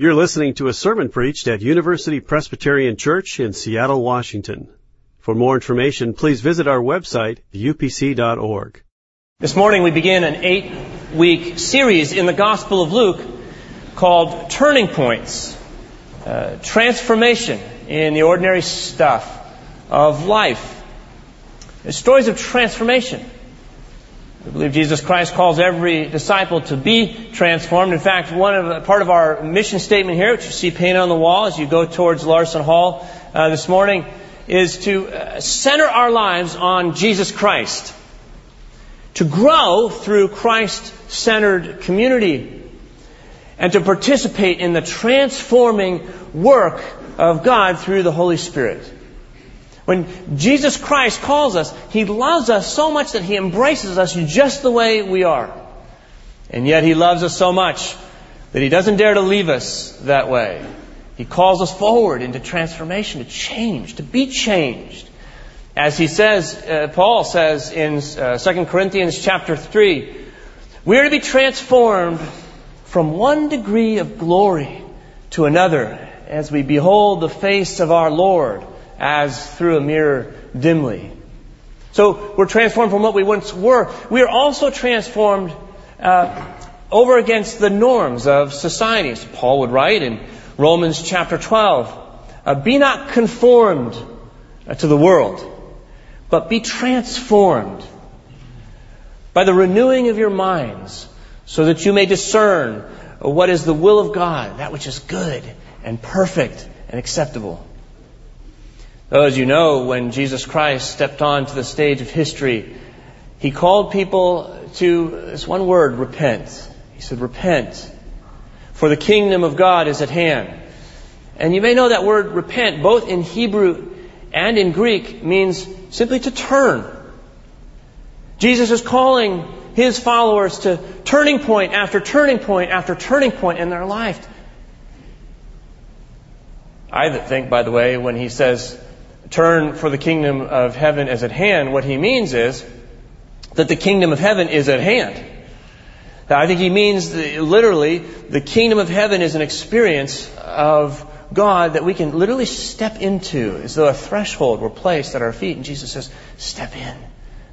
You're listening to a sermon preached at University Presbyterian Church in Seattle, Washington. For more information, please visit our website, upc.org. This morning we begin an eight week series in the Gospel of Luke called Turning Points uh, Transformation in the Ordinary Stuff of Life. stories of transformation. We believe Jesus Christ calls every disciple to be transformed. In fact, one of part of our mission statement here, which you see painted on the wall as you go towards Larson Hall uh, this morning, is to uh, center our lives on Jesus Christ, to grow through Christ-centered community, and to participate in the transforming work of God through the Holy Spirit. When Jesus Christ calls us, He loves us so much that He embraces us just the way we are. And yet He loves us so much that He doesn't dare to leave us that way. He calls us forward into transformation, to change, to be changed. As he says, uh, Paul says in uh, 2 Corinthians chapter 3, we are to be transformed from one degree of glory to another as we behold the face of our Lord as through a mirror dimly. So we're transformed from what we once were. We are also transformed uh, over against the norms of society. As Paul would write in Romans chapter 12, uh, be not conformed uh, to the world, but be transformed by the renewing of your minds, so that you may discern what is the will of God, that which is good and perfect and acceptable. Though, as you know, when Jesus Christ stepped onto the stage of history, he called people to this one word, repent. He said, repent, for the kingdom of God is at hand. And you may know that word repent, both in Hebrew and in Greek, means simply to turn. Jesus is calling his followers to turning point after turning point after turning point in their life. I think, by the way, when he says turn for the kingdom of heaven is at hand, what he means is that the kingdom of heaven is at hand. Now, I think he means literally the kingdom of heaven is an experience of God that we can literally step into as though a threshold were placed at our feet. And Jesus says, step in,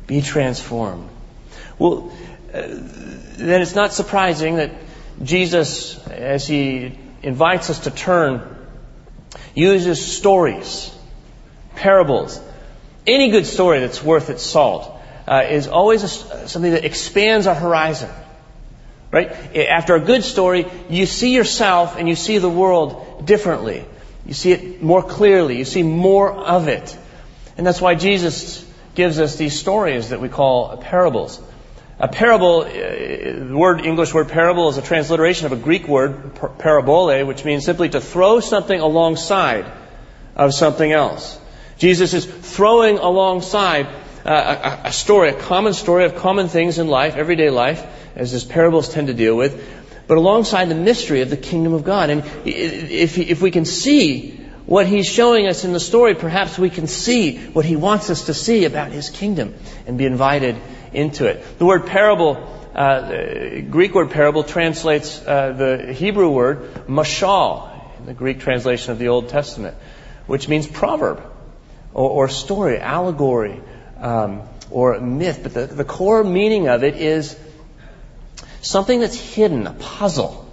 be transformed. Well, uh, then it's not surprising that Jesus, as he invites us to turn, uses stories parables. Any good story that's worth its salt uh, is always a, something that expands our horizon. Right? After a good story, you see yourself and you see the world differently. You see it more clearly. You see more of it. And that's why Jesus gives us these stories that we call parables. A parable, uh, the word English word parable is a transliteration of a Greek word parabole, which means simply to throw something alongside of something else. Jesus is throwing alongside uh, a, a, story, a common story of common things in life, everyday life, as his parables tend to deal with, but alongside the mystery of the kingdom of God. And if, if we can see what he's showing us in the story, perhaps we can see what he wants us to see about his kingdom and be invited into it. The word parable, uh, Greek word parable translates uh, the Hebrew word mashal, in the Greek translation of the Old Testament, which means proverb or, or story, allegory, um, or myth. But the, the core meaning of it is something that's hidden, a puzzle.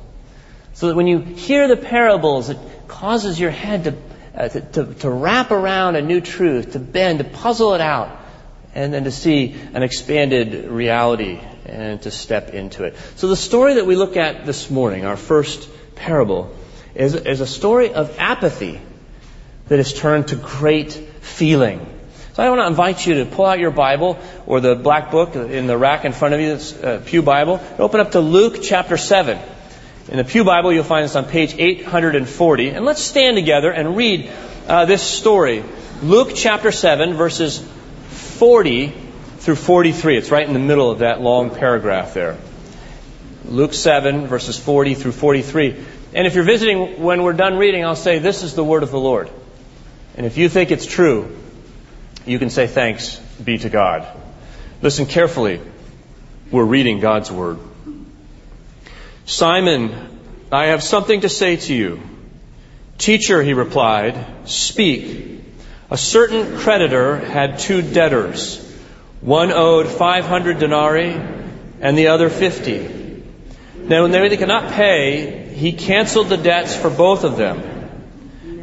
So that when you hear the parables, it causes your head to, uh, to, to, to wrap around a new truth, to bend, to puzzle it out, and then to see an expanded reality and to step into it. So the story that we look at this morning, our first parable, is, is a story of apathy that is turned to great feeling. So I want to invite you to pull out your Bible or the black book in the rack in front of you, this uh, Pew Bible. Open up to Luke chapter 7. In the Pew Bible, you'll find this on page 840. And let's stand together and read uh, this story. Luke chapter 7, verses 40 through 43. It's right in the middle of that long paragraph there. Luke 7, verses 40 through 43. And if you're visiting when we're done reading, I'll say, This is the word of the Lord. And if you think it's true, you can say thanks be to God. Listen carefully. We're reading God's Word. Simon I have something to say to you. Teacher, he replied, speak. A certain creditor had two debtors. One owed 500 denarii and the other 50. Now, when they could not pay, he canceled the debts for both of them.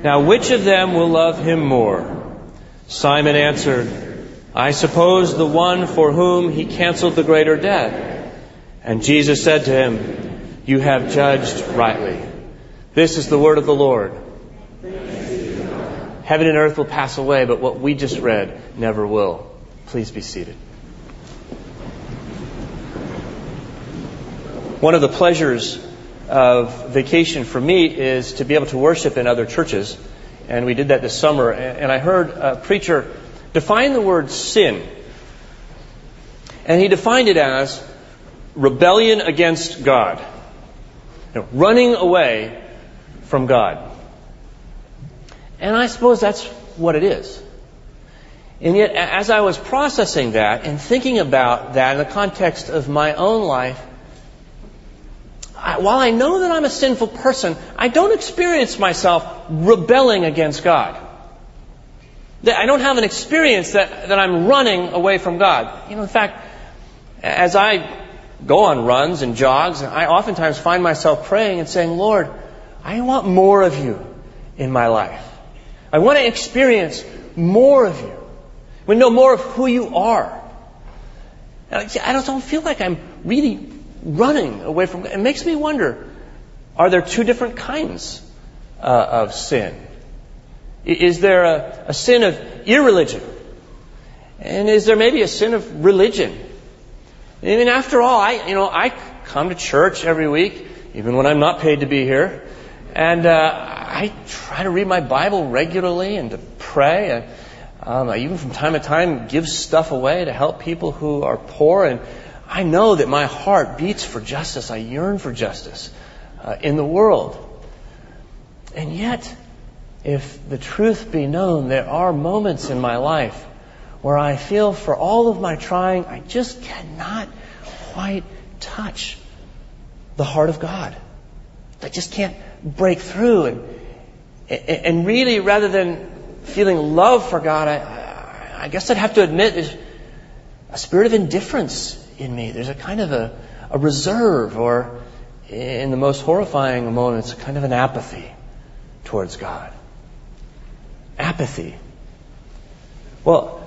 Now, which of them will love him more? Simon answered, I suppose the one for whom he canceled the greater debt. And Jesus said to him, You have judged rightly. This is the word of the Lord. Heaven and earth will pass away, but what we just read never will. Please be seated. One of the pleasures of vacation for me is to be able to worship in other churches. And we did that this summer. And I heard a preacher define the word sin. And he defined it as rebellion against God, you know, running away from God. And I suppose that's what it is. And yet, as I was processing that and thinking about that in the context of my own life, I, while I know that I'm a sinful person, I don't experience myself rebelling against God. I don't have an experience that, that I'm running away from God. You know, in fact, as I go on runs and jogs, I oftentimes find myself praying and saying, Lord, I want more of you in my life. I want to experience more of you. To know more of who you are. I don't feel like I'm really running away from God. It makes me wonder are there two different kinds uh, of sin? Is there a, a sin of irreligion? And is there maybe a sin of religion? I mean, after all, I, you know, I come to church every week, even when I'm not paid to be here, and uh, I try to read my Bible regularly and to pray. And, um, I even from time to time give stuff away to help people who are poor. And I know that my heart beats for justice. I yearn for justice uh, in the world. And yet, if the truth be known, there are moments in my life where I feel for all of my trying, I just cannot quite touch the heart of God. I just can't break through. And, and really, rather than feeling love for God, I, I guess I'd have to admit a spirit of indifference in me. There's a kind of a, a reserve, or in the most horrifying moments, kind of an apathy towards God. Apathy. Well,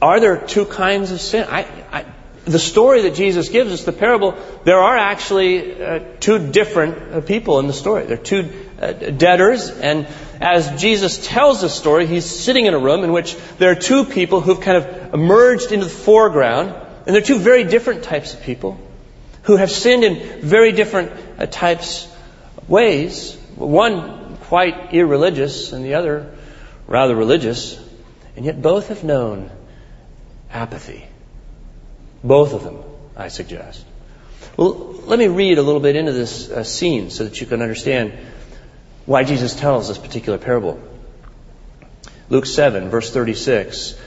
are there two kinds of sin? I, I, the story that Jesus gives us, the parable, there are actually uh, two different uh, people in the story. There are two uh, debtors, and as Jesus tells the story, he's sitting in a room in which there are two people who've kind of emerged into the foreground, and they're two very different types of people who have sinned in very different uh, types ways. One quite irreligious, and the other rather religious, and yet both have known apathy. Both of them, I suggest. Well, let me read a little bit into this uh, scene so that you can understand why Jesus tells this particular parable. Luke 7, verse 36,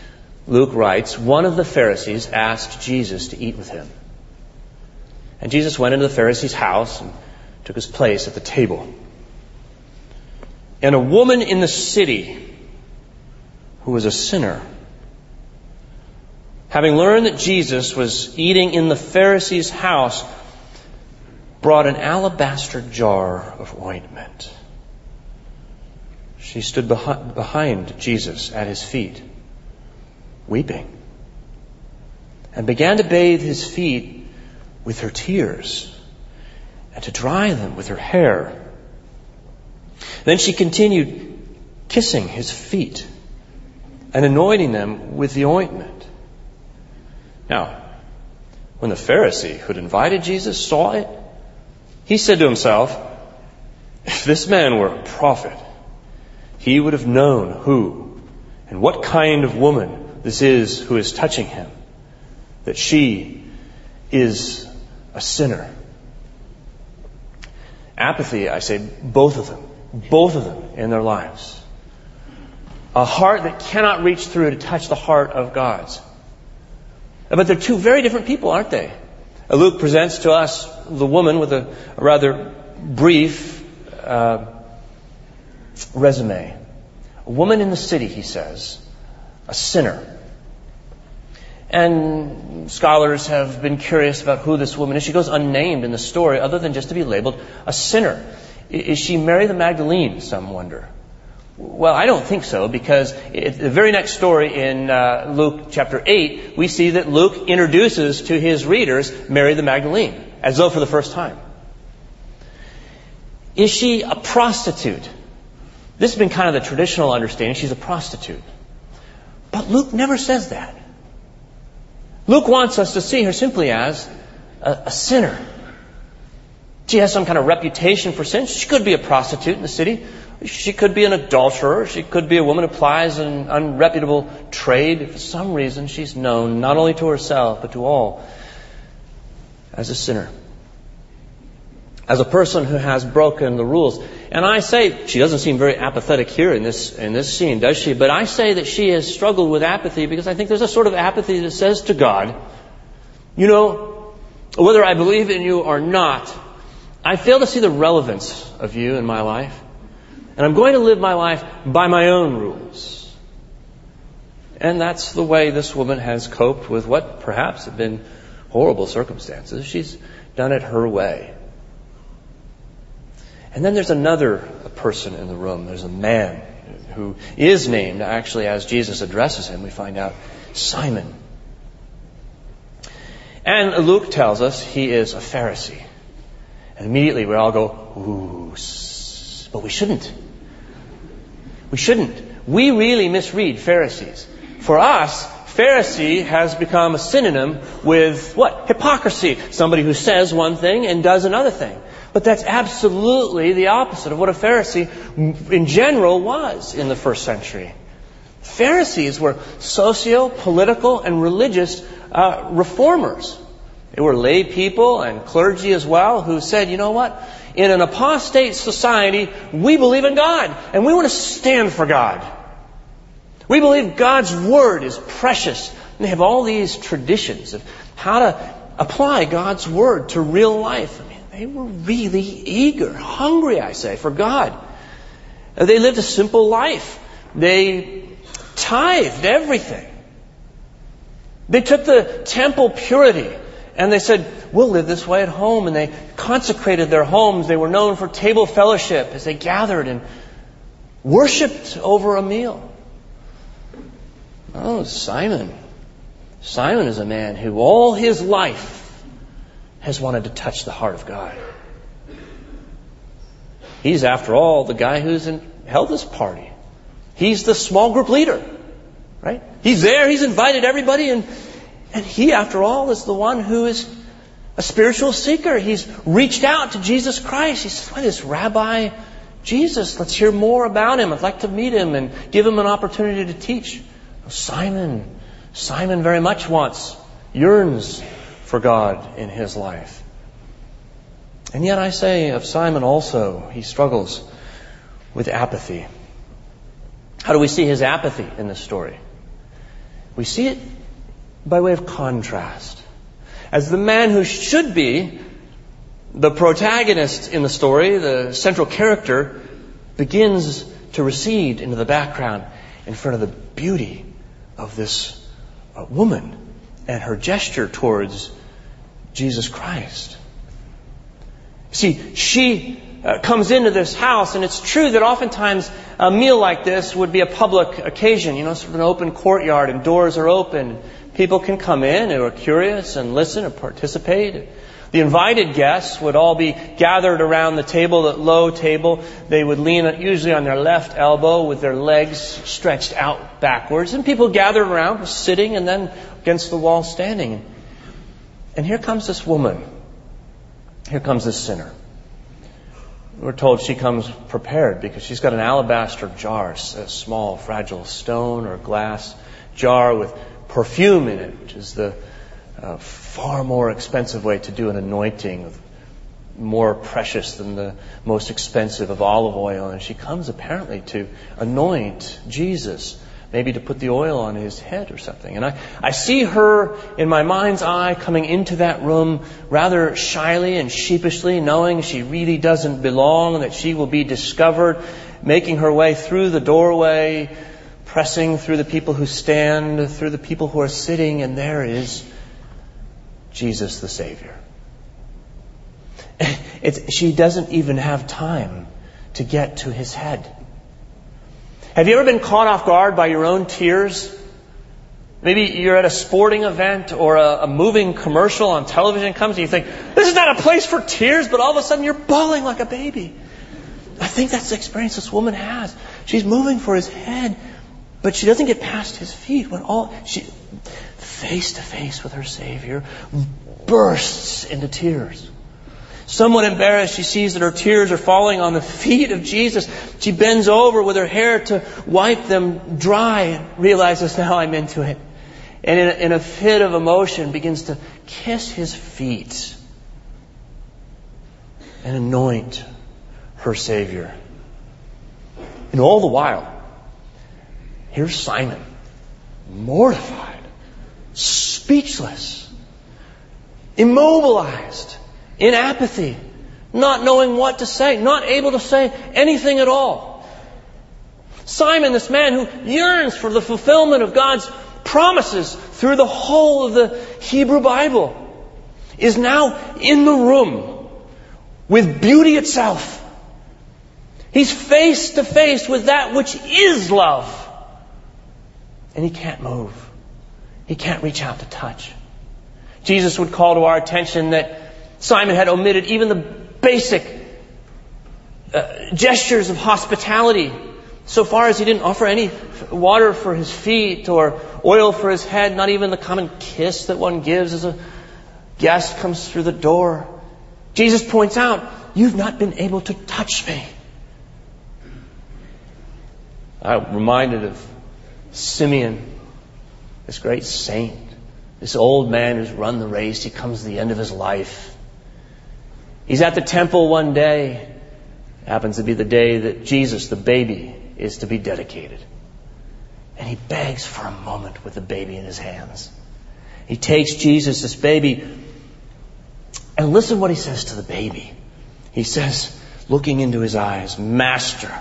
Luke writes, One of the Pharisees asked Jesus to eat with him. And Jesus went into the Pharisee's house and took his place at the table. And a woman in the city who was a sinner having learned that Jesus was eating in the Pharisee's house, brought an alabaster jar of ointment. She stood behind Jesus at his feet, weeping, and began to bathe his feet with her tears and to dry them with her hair. Then she continued kissing his feet and anointing them with the ointment. Now, when the Pharisee who'd invited Jesus saw it, he said to himself, if this man were a prophet, he would have known who and what kind of woman this is who is touching him, that she is a sinner. Apathy, I say, both of them, both of them in their lives. A heart that cannot reach through to touch the heart of God's. But they're two very different people, aren't they? Luke presents to us the woman with a, a rather brief uh, resume. A woman in the city, he says, a sinner. And scholars have been curious about who this woman is. She goes unnamed in the story, other than just to be labeled a sinner. Is she Mary the Magdalene, some wonder? Well, I don't think so, because the very next story in uh, Luke chapter 8, we see that Luke introduces to his readers Mary the Magdalene, as though for the first time. Is she a prostitute? This has been kind of the traditional understanding. She's a prostitute. But Luke never says that. Luke wants us to see her simply as a, a sinner. She has some kind of reputation for sin. She could be a prostitute in the city. She could be an adulterer. She could be a woman who plies an unreputable trade. For some reason, she's known not only to herself, but to all as a sinner. As a person who has broken the rules. And I say, she doesn't seem very apathetic here in this, in this scene, does she? But I say that she has struggled with apathy because I think there's a sort of apathy that says to God, you know, whether I believe in you or not, I fail to see the relevance of you in my life. And I'm going to live my life by my own rules. And that's the way this woman has coped with what perhaps have been horrible circumstances. She's done it her way. And then there's another person in the room. There's a man who is named, actually, as Jesus addresses him, we find out Simon. And Luke tells us he is a Pharisee. And immediately we all go, ooh, but we shouldn't. We shouldn't. We really misread Pharisees. For us, Pharisee has become a synonym with what? Hypocrisy. Somebody who says one thing and does another thing. But that's absolutely the opposite of what a Pharisee in general was in the first century. Pharisees were socio political and religious uh, reformers. They were lay people and clergy as well who said, you know what? In an apostate society, we believe in God and we want to stand for God. We believe God's Word is precious. And they have all these traditions of how to apply God's Word to real life. I mean, they were really eager, hungry, I say, for God. They lived a simple life. They tithed everything. They took the temple purity and they said, We'll live this way at home. And they consecrated their homes. They were known for table fellowship as they gathered and worshiped over a meal. Oh, Simon. Simon is a man who all his life has wanted to touch the heart of God. He's, after all, the guy who's in, held this party. He's the small group leader, right? He's there, he's invited everybody, and and he, after all, is the one who is a spiritual seeker. He's reached out to Jesus Christ. He says, Why, this Rabbi Jesus, let's hear more about him. I'd like to meet him and give him an opportunity to teach. Oh, Simon, Simon very much wants, yearns for God in his life. And yet I say of Simon also, he struggles with apathy. How do we see his apathy in this story? We see it by way of contrast. As the man who should be the protagonist in the story, the central character, begins to recede into the background in front of the beauty of this uh, woman and her gesture towards Jesus Christ. See, she uh, comes into this house, and it's true that oftentimes a meal like this would be a public occasion, you know, sort of an open courtyard, and doors are open, People can come in who are curious and listen and participate. The invited guests would all be gathered around the table, the low table. They would lean usually on their left elbow with their legs stretched out backwards. And people gathered around, sitting and then against the wall standing. And here comes this woman. Here comes this sinner. We're told she comes prepared because she's got an alabaster jar, a small, fragile stone or glass jar with perfume in it, which is the uh, far more expensive way to do an anointing, more precious than the most expensive of olive oil. And she comes apparently to anoint Jesus maybe to put the oil on his head or something. And I, I see her in my mind's eye coming into that room rather shyly and sheepishly, knowing she really doesn't belong, and that she will be discovered, making her way through the doorway, pressing through the people who stand, through the people who are sitting, and there is Jesus the Savior. It's, she doesn't even have time to get to his head. Have you ever been caught off guard by your own tears? Maybe you're at a sporting event or a, a, moving commercial on television comes and you think, this is not a place for tears, but all of a sudden you're bawling like a baby. I think that's the experience this woman has. She's moving for his head, but she doesn't get past his feet when all she face to face with her Savior bursts into tears. Somewhat embarrassed, she sees that her tears are falling on the feet of Jesus. She bends over with her hair to wipe them dry and realizes now I'm into it. And in a, in a fit of emotion begins to kiss his feet and anoint her Savior. And all the while, here's Simon, mortified, speechless, immobilized in apathy, not knowing what to say, not able to say anything at all. Simon, this man who yearns for the fulfillment of God's promises through the whole of the Hebrew Bible, is now in the room with beauty itself. He's face to face with that which is love. And he can't move. He can't reach out to touch. Jesus would call to our attention that Simon had omitted even the basic uh, gestures of hospitality so far as he didn't offer any water for his feet or oil for his head, not even the common kiss that one gives as a guest comes through the door. Jesus points out, You've not been able to touch me. I'm reminded of Simeon, this great saint, this old man who's run the race. He comes to the end of his life. He's at the temple one day. It happens to be the day that Jesus, the baby, is to be dedicated. And he begs for a moment with the baby in his hands. He takes Jesus, this baby, and listen what he says to the baby. He says, looking into his eyes, Master,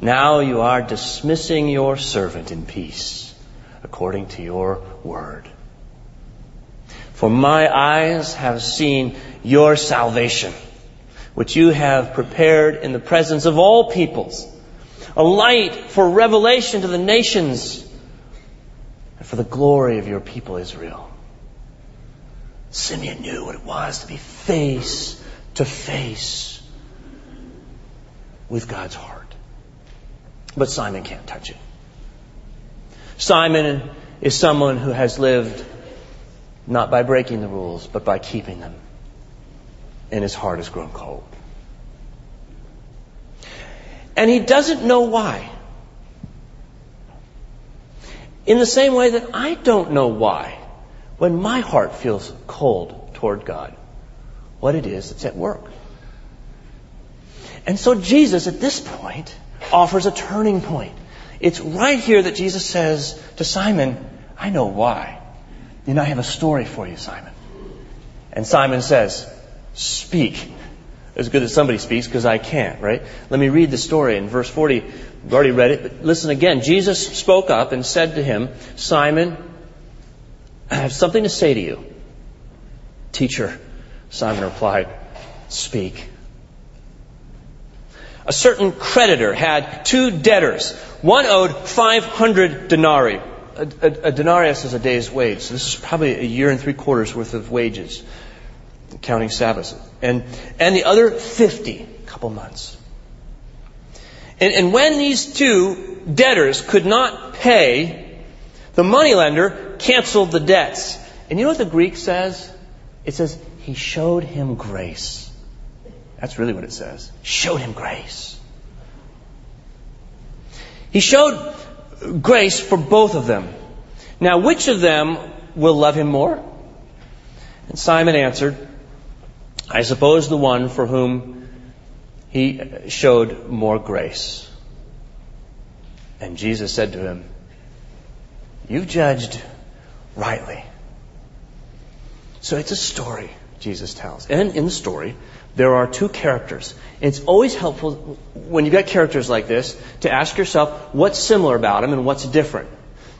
now you are dismissing your servant in peace, according to your word. For my eyes have seen your salvation, which you have prepared in the presence of all peoples, a light for revelation to the nations, and for the glory of your people Israel. Simeon knew what it was to be face to face with God's heart. But Simon can't touch it. Simon is someone who has lived not by breaking the rules, but by keeping them. And his heart has grown cold. And he doesn't know why. In the same way that I don't know why, when my heart feels cold toward God, what it is that's at work. And so Jesus, at this point, offers a turning point. It's right here that Jesus says to Simon, I know why. Then I have a story for you, Simon. And Simon says, Speak. As good as somebody speaks, because I can't, right? Let me read the story in verse 40. We've already read it, but listen again. Jesus spoke up and said to him, Simon, I have something to say to you. Teacher, Simon replied, Speak. A certain creditor had two debtors. One owed 500 denarii a, a, a denarius is a day's wage. So this is probably a year and three quarters worth of wages, counting Sabbaths. And, and the other 50, a couple months. And, and when these two debtors could not pay, the moneylender canceled the debts. And you know what the Greek says? It says, He showed him grace. That's really what it says. Showed him grace. He showed grace for both of them. Now, which of them will love him more? And Simon answered, I suppose the one for whom he showed more grace. And Jesus said to him, You've judged rightly. So it's a story Jesus tells. And in the story, there are two characters. It's always helpful when you've got characters like this to ask yourself what's similar about them and what's different.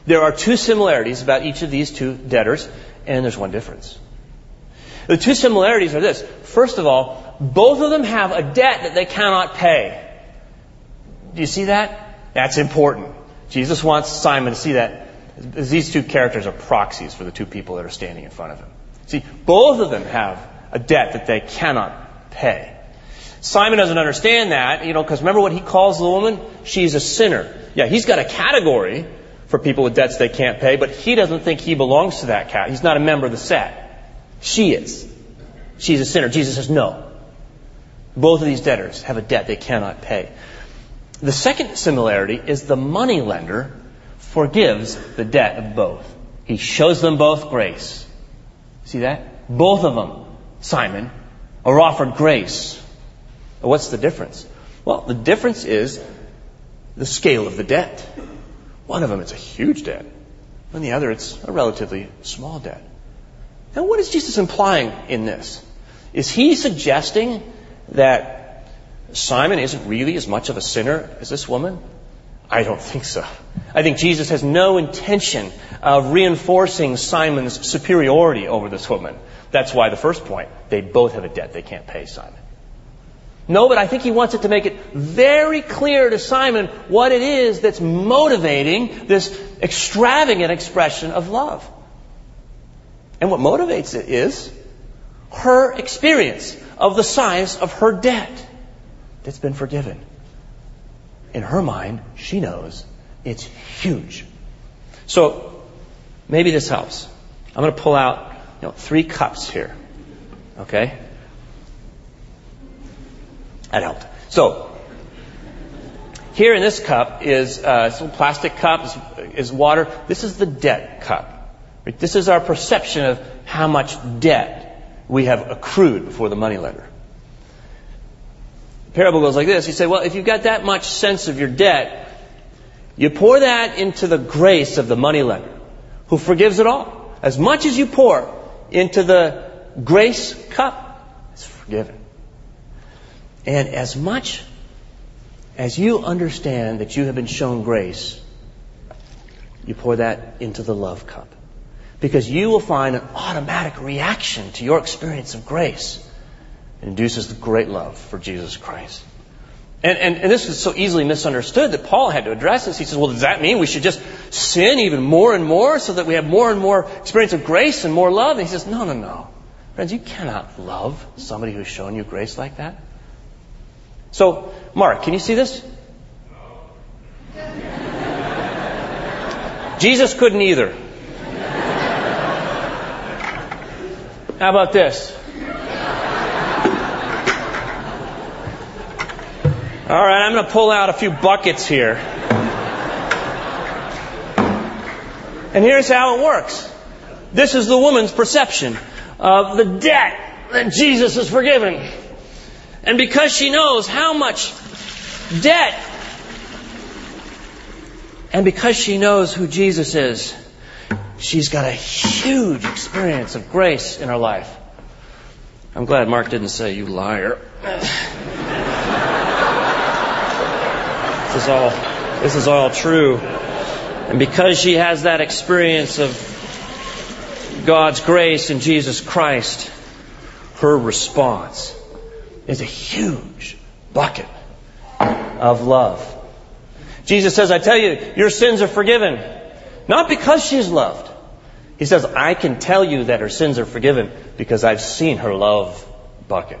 There are two similarities about each of these two debtors, and there's one difference. The two similarities are this. First of all, both of them have a debt that they cannot pay. Do you see that? That's important. Jesus wants Simon to see that. These two characters are proxies for the two people that are standing in front of him. See, both of them have a debt that they cannot pay. Simon doesn't understand that, you know, because remember what he calls the woman? She's a sinner. Yeah, he's got a category for people with debts they can't pay, but he doesn't think he belongs to that cat. He's not a member of the set. She is. She's a sinner. Jesus says no. Both of these debtors have a debt they cannot pay. The second similarity is the money lender forgives the debt of both. He shows them both grace. See that? Both of them, Simon, are offered grace. What's the difference? Well, the difference is the scale of the debt. One of them, it's a huge debt. And the other, it's a relatively small debt. Now, what is Jesus implying in this? Is he suggesting that Simon isn't really as much of a sinner as this woman? I don't think so. I think Jesus has no intention of reinforcing Simon's superiority over this woman. That's why the first point, they both have a debt they can't pay Simon. No, but I think he wants it to make it very clear to Simon what it is that's motivating this extravagant expression of love. And what motivates it is her experience of the size of her debt that's been forgiven. In her mind, she knows it's huge. So maybe this helps. I'm going to pull out you know, three cups here. Okay? That helped. So, here in this cup is uh, plastic cup, is, is water. This is the debt cup. This is our perception of how much debt we have accrued before the money lender. The parable goes like this. You say, well, if you've got that much sense of your debt, you pour that into the grace of the money lender, who forgives it all. As much as you pour into the grace cup, it's forgiven. And as much as you understand that you have been shown grace, you pour that into the love cup because you will find an automatic reaction to your experience of grace. Induces the great love for Jesus Christ. And, and, and, this is so easily misunderstood that Paul had to address this. He says, well, does that mean we should just sin even more and more so that we have more and more experience of grace and more love? And he says, no, no, no. Friends, you cannot love somebody who's shown you grace like that. So, Mark, can you see this? Jesus couldn't either. How about this? All right, I'm going to pull out a few buckets here. And here's how it works. This is the woman's perception of the debt that Jesus has forgiven. And because she knows how much debt, and because she knows who Jesus is, she's got a huge experience of grace in her life. I'm glad Mark didn't say, you liar. this is all, this is all true. And because she has that experience of God's grace in Jesus Christ, her response is a huge bucket of love. Jesus says, I tell you, your sins are forgiven. Not because she's loved, he says, I can tell you that her sins are forgiven because I've seen her love bucket.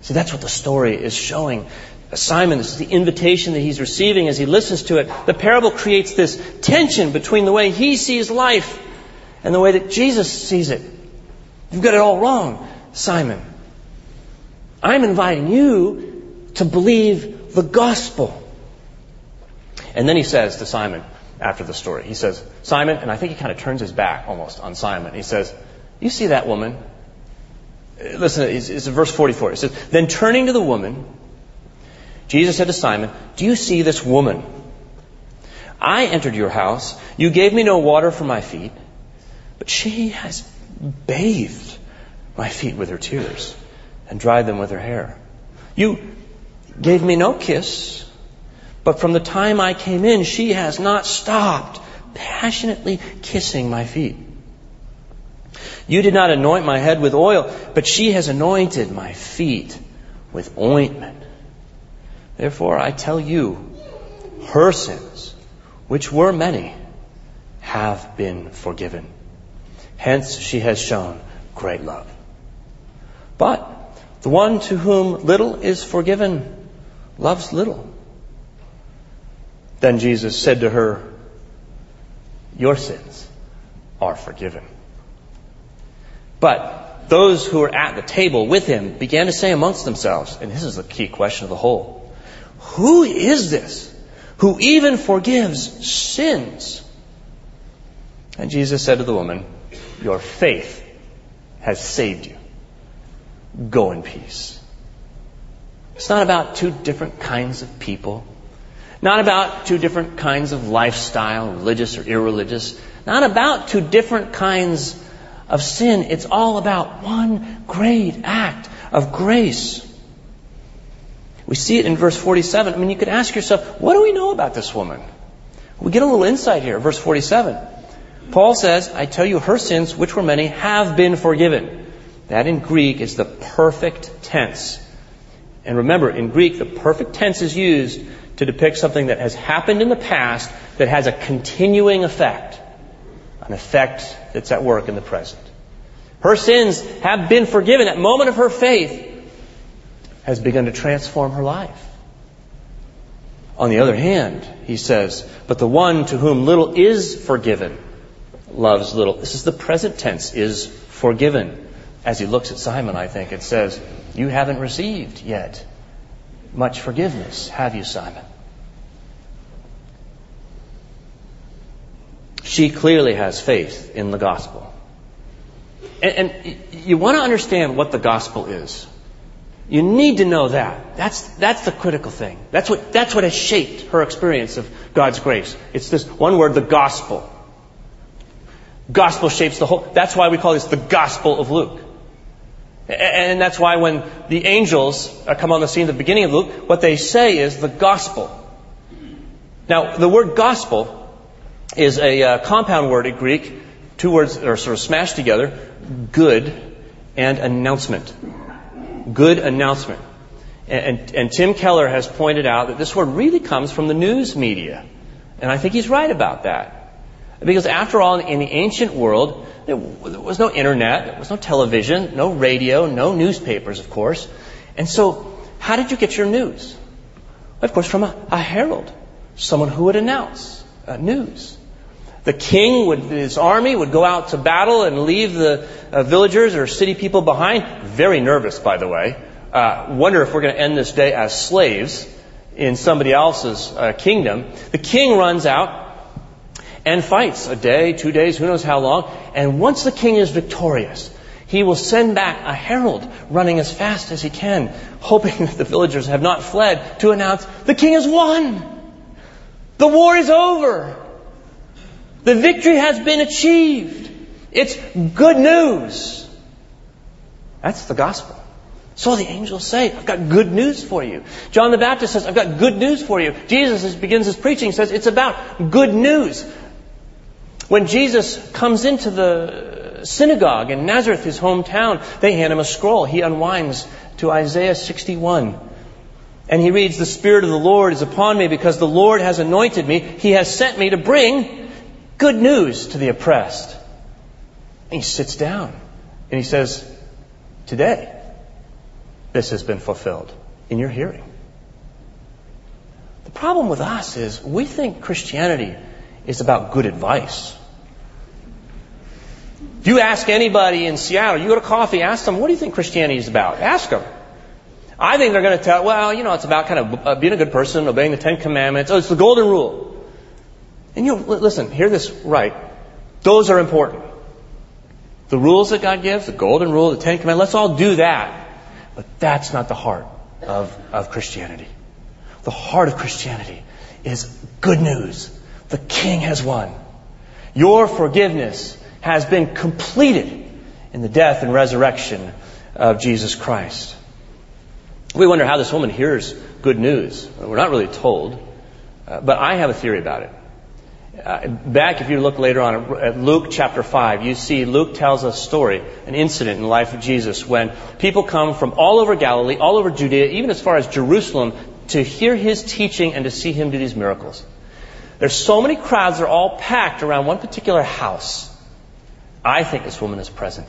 See, that's what the story is showing. Simon, this is the invitation that he's receiving as he listens to it. The parable creates this tension between the way he sees life and the way that Jesus sees it. You've got it all wrong, Simon. I'm inviting you to believe the gospel. And then he says to Simon, after the story. He says, Simon, and I think he kind of turns his back almost on Simon. He says, You see that woman? Listen, it's, it's verse 44. It says, Then turning to the woman, Jesus said to Simon, Do you see this woman? I entered your house. You gave me no water for my feet, but she has bathed my feet with her tears and dried them with her hair. You gave me no kiss, but from the time I came in, she has not stopped passionately kissing my feet. You did not anoint my head with oil, but she has anointed my feet with ointment. Therefore, I tell you, her sins, which were many, have been forgiven. Hence, she has shown great love. But the one to whom little is forgiven loves little. Then Jesus said to her, Your sins are forgiven. But those who were at the table with him began to say amongst themselves, and this is the key question of the whole Who is this who even forgives sins? And Jesus said to the woman, Your faith has saved you. Go in peace. It's not about two different kinds of people. Not about two different kinds of lifestyle, religious or irreligious. Not about two different kinds of sin. It's all about one great act of grace. We see it in verse 47. I mean, you could ask yourself, what do we know about this woman? We get a little insight here, verse 47. Paul says, I tell you, her sins, which were many, have been forgiven. That in Greek is the perfect tense. And remember, in Greek, the perfect tense is used to depict something that has happened in the past that has a continuing effect an effect that's at work in the present. Her sins have been forgiven. That moment of her faith has begun to transform her life. On the other hand, he says, but the one to whom little is forgiven loves little. This is the present tense, is forgiven. As he looks at Simon, I think, it says, You haven't received yet much forgiveness, have you, Simon? she clearly has faith in the gospel. And, and you want to understand what the gospel is. You need to know that. That's, that's the critical thing. That's what, that's what has shaped her experience of God's grace. It's this one word, the gospel. Gospel shapes the whole. That's why we call this the gospel of Luke. And that's why when the angels come on the scene at the beginning of Luke, what they say is the gospel. Now, the word gospel is a uh, compound word in Greek. Two words are sort of smashed together. Good and announcement. Good announcement. And, and, and, Tim Keller has pointed out that this word really comes from the news media. And I think he's right about that. Because after all, in the ancient world, there was no internet, there was no television, no radio, no newspapers, of course. And so, how did you get your news? Of course, from a, a herald, someone who would announce uh, news. The king would, his army would go out to battle and leave the uh, villagers or city people behind. Very nervous, by the way. Uh, wonder if we're going to end this day as slaves in somebody else's uh, kingdom. The king runs out and fights a day, two days, who knows how long. And once the king is victorious, he will send back a herald running as fast as he can, hoping that the villagers have not fled to announce the king has won. The war is over. The victory has been achieved. It's good news. That's the gospel. So the angels say, I've got good news for you. John the Baptist says, I've got good news for you. Jesus begins his preaching, says, it's about good news. When Jesus comes into the synagogue in Nazareth, his hometown, they hand him a scroll. He unwinds to Isaiah 61. And he reads, The Spirit of the Lord is upon me because the Lord has anointed me. He has sent me to bring Good news to the oppressed. And he sits down and he says, Today, this has been fulfilled in your hearing. The problem with us is we think Christianity is about good advice. If you ask anybody in Seattle, you go to coffee, ask them, what do you think Christianity is about? Ask them. I think they're going to tell, well, you know, it's about kind of uh, being a good person, obeying the Ten Commandments. Oh, it's the golden rule. And you listen, hear this right. Those are important. The rules that God gives, the golden rule, the Ten Commandments, let's all do that. But that's not the heart of, of Christianity. The heart of Christianity is good news. The King has won. Your forgiveness has been completed in the death and resurrection of Jesus Christ. We wonder how this woman hears good news. We're not really told, uh, but I have a theory about it. Uh, back, if you look later on at Luke chapter 5, you see Luke tells a story, an incident in the life of Jesus when people come from all over Galilee, all over Judea, even as far as Jerusalem, to hear his teaching and to see him do these miracles. There's so many crowds, they're all packed around one particular house. I think this woman is present.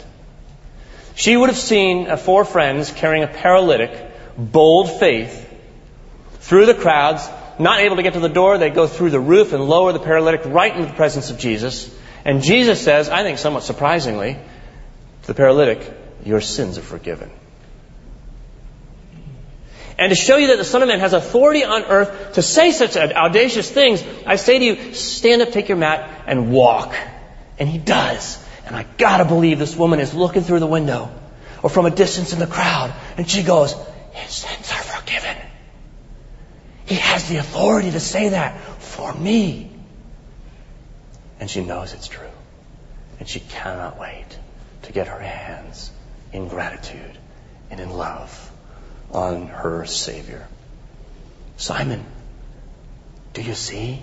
She would have seen uh, four friends carrying a paralytic bold faith through the crowds, not able to get to the door, they go through the roof and lower the paralytic right into the presence of Jesus. And Jesus says, I think somewhat surprisingly, to the paralytic, Your sins are forgiven. And to show you that the Son of Man has authority on earth to say such audacious things, I say to you, stand up, take your mat, and walk. And he does. And I gotta believe this woman is looking through the window or from a distance in the crowd, and she goes, his sins are forgiven. He has the authority to say that for me. And she knows it's true. And she cannot wait to get her hands in gratitude and in love on her Savior. Simon, do you see?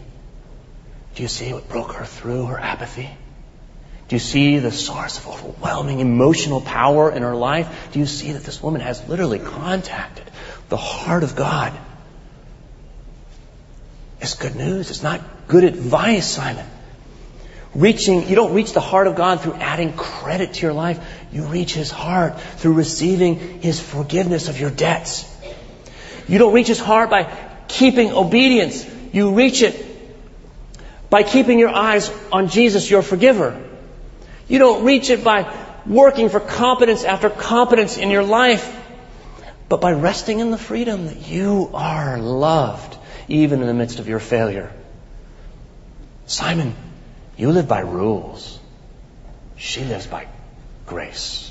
Do you see what broke her through her apathy? Do you see the source of overwhelming emotional power in her life? Do you see that this woman has literally contacted the heart of God? It's good news. It's not good advice, Simon. Reaching, you don't reach the heart of God through adding credit to your life. You reach His heart through receiving His forgiveness of your debts. You don't reach His heart by keeping obedience. You reach it by keeping your eyes on Jesus, your forgiver. You don't reach it by working for competence after competence in your life, but by resting in the freedom that you are loved, even in the midst of your failure. Simon, you live by rules. She lives by grace.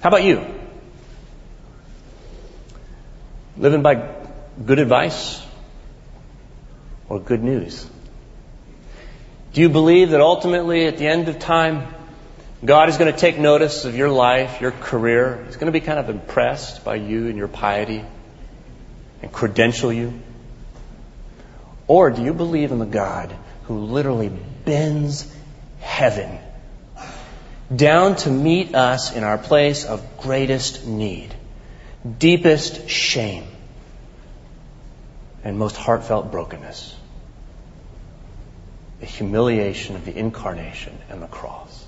How about you? Living by good advice or good news? Do you believe that ultimately at the end of time, God is going to take notice of your life, your career? He's going to be kind of impressed by you and your piety and credential you? Or do you believe in the God who literally bends heaven down to meet us in our place of greatest need, deepest shame, and most heartfelt brokenness? the humiliation of the incarnation and the cross.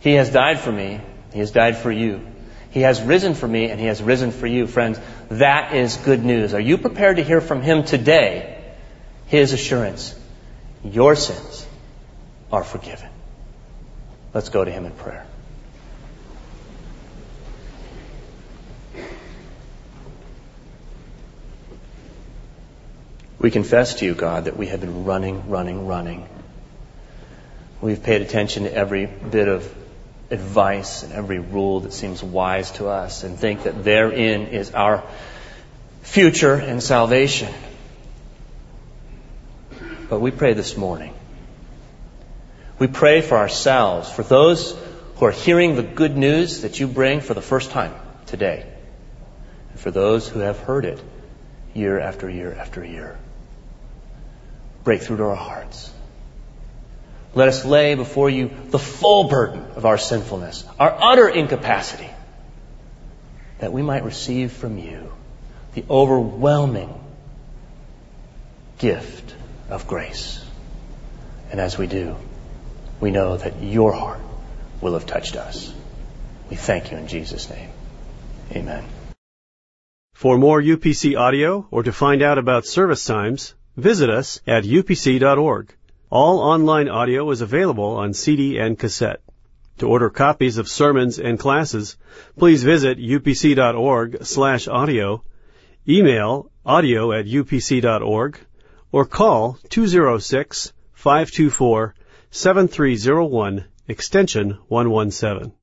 He has died for me. He has died for you. He has risen for me and he has risen for you. Friends, that is good news. Are you prepared to hear from him today? His assurance. Your sins are forgiven. Let's go to him in prayer. We confess to you, God, that we have been running, running, running. We've paid attention to every bit of advice and every rule that seems wise to us and think that therein is our future and salvation. But we pray this morning. We pray for ourselves, for those who are hearing the good news that you bring for the first time today, and for those who have heard it year after year after year break through to our hearts. Let us lay before you the full burden of our sinfulness, our utter incapacity, that we might receive from you the overwhelming gift of grace. And as we do, we know that your heart will have touched us. We thank you in Jesus' name. Amen. For more UPC audio or to find out about service times, Visit us at upc.org. All online audio is available on CD and cassette. To order copies of sermons and classes, please visit upc.org slash audio, email audio at upc.org, or call 206 524 7301 extension 117.